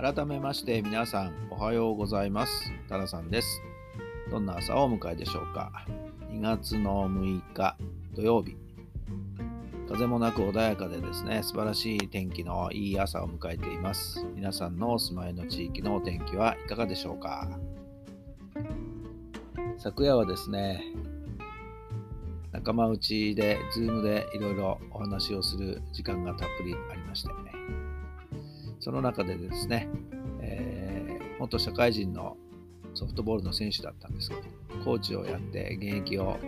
改めまして皆さんおはようございます。タラさんです。どんな朝をお迎えでしょうか？2月の6日土曜日。風もなく穏やかでですね素晴らしい天気のいい朝を迎えています。皆さんのお住まいの地域のお天気はいかがでしょうか？昨夜はですね仲間内で Zoom でいろいろお話をする時間がたっぷりありましてね。その中でですね、えー、元社会人のソフトボールの選手だったんですけど、コーチをやって現役を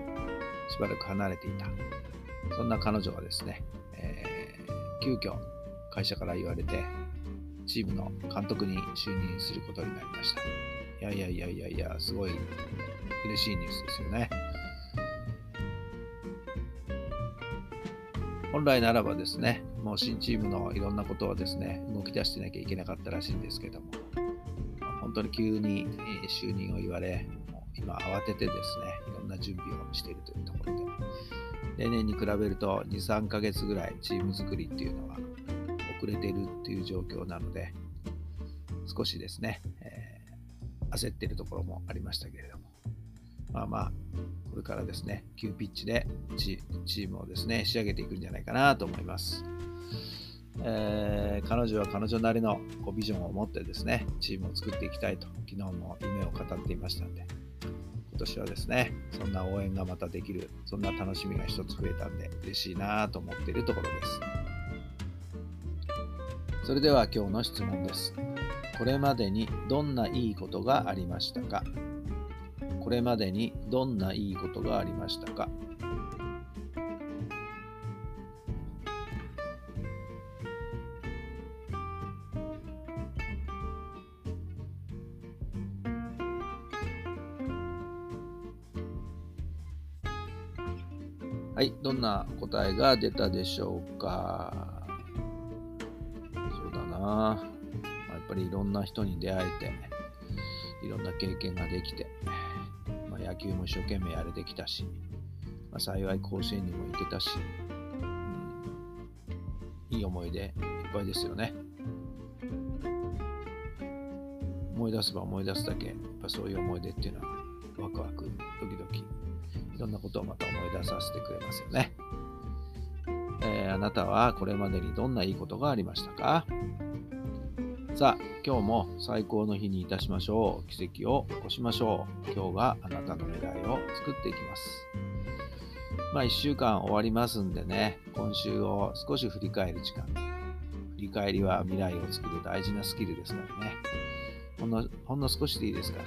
しばらく離れていた。そんな彼女がですね、えー、急遽会社から言われて、チームの監督に就任することになりました。いやいやいやいやいや、すごい嬉しいニュースですよね。本来ならばですね、もう新チームのいろんなことをですね、動き出してなきゃいけなかったらしいんですけども、本当に急に就任を言われ、もう今慌ててですね、いろんな準備をしているというところで、例年に比べると2、3ヶ月ぐらいチーム作りっていうのは遅れているっていう状況なので、少しですね、えー、焦っているところもありましたけれども、まあまあ、これからですね、急ピッチでチームをですね、仕上げていくんじゃないかなと思います。えー、彼女は彼女なりのこうビジョンを持ってですね、チームを作っていきたいと、昨日も夢を語っていましたんで、今年はですね、そんな応援がまたできる、そんな楽しみが一つ増えたんで、嬉しいなと思っているところです。それでは今日の質問です。これまでにどんないいことがありましたか？これまでにどんないいことがありましたか？はい、どんな答えが出たでしょうか？そうだな。まあ、やっぱりいろんな人に出会えて、いろんな経験ができて、野球も一生懸命やれてきたし、まあ、幸い甲子園にも行けたし、うん、いい思い出いっぱいですよね。思い出せば思い出すだけ、やっぱそういう思い出っていうのはワクワク、ドキドキいろんなことをまた思い出させてくれますよね。えー、あなたはこれまでにどんないいことがありましたか？さあ、今日も最高の日にいたしましょう。奇跡を起こしましょう。今日があなたの未来を作っていきます。まあ、1週間終わりますんでね、今週を少し振り返る時間。振り返りは未来を作る大事なスキルですからね。ほんのほんの少しでいいですから、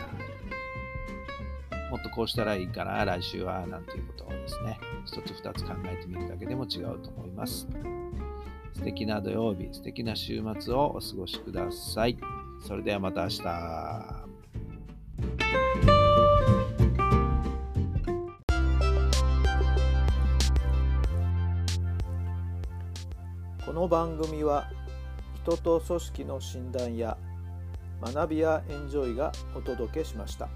もっとこうしたらいいかな、来週は、なんていうことをですね、一つ二つ考えてみるだけでも違うと思います。素敵な土曜日、素敵な週末をお過ごしください。それではまた明日。この番組は人と組織の診断や学びやエンジョイがお届けしました。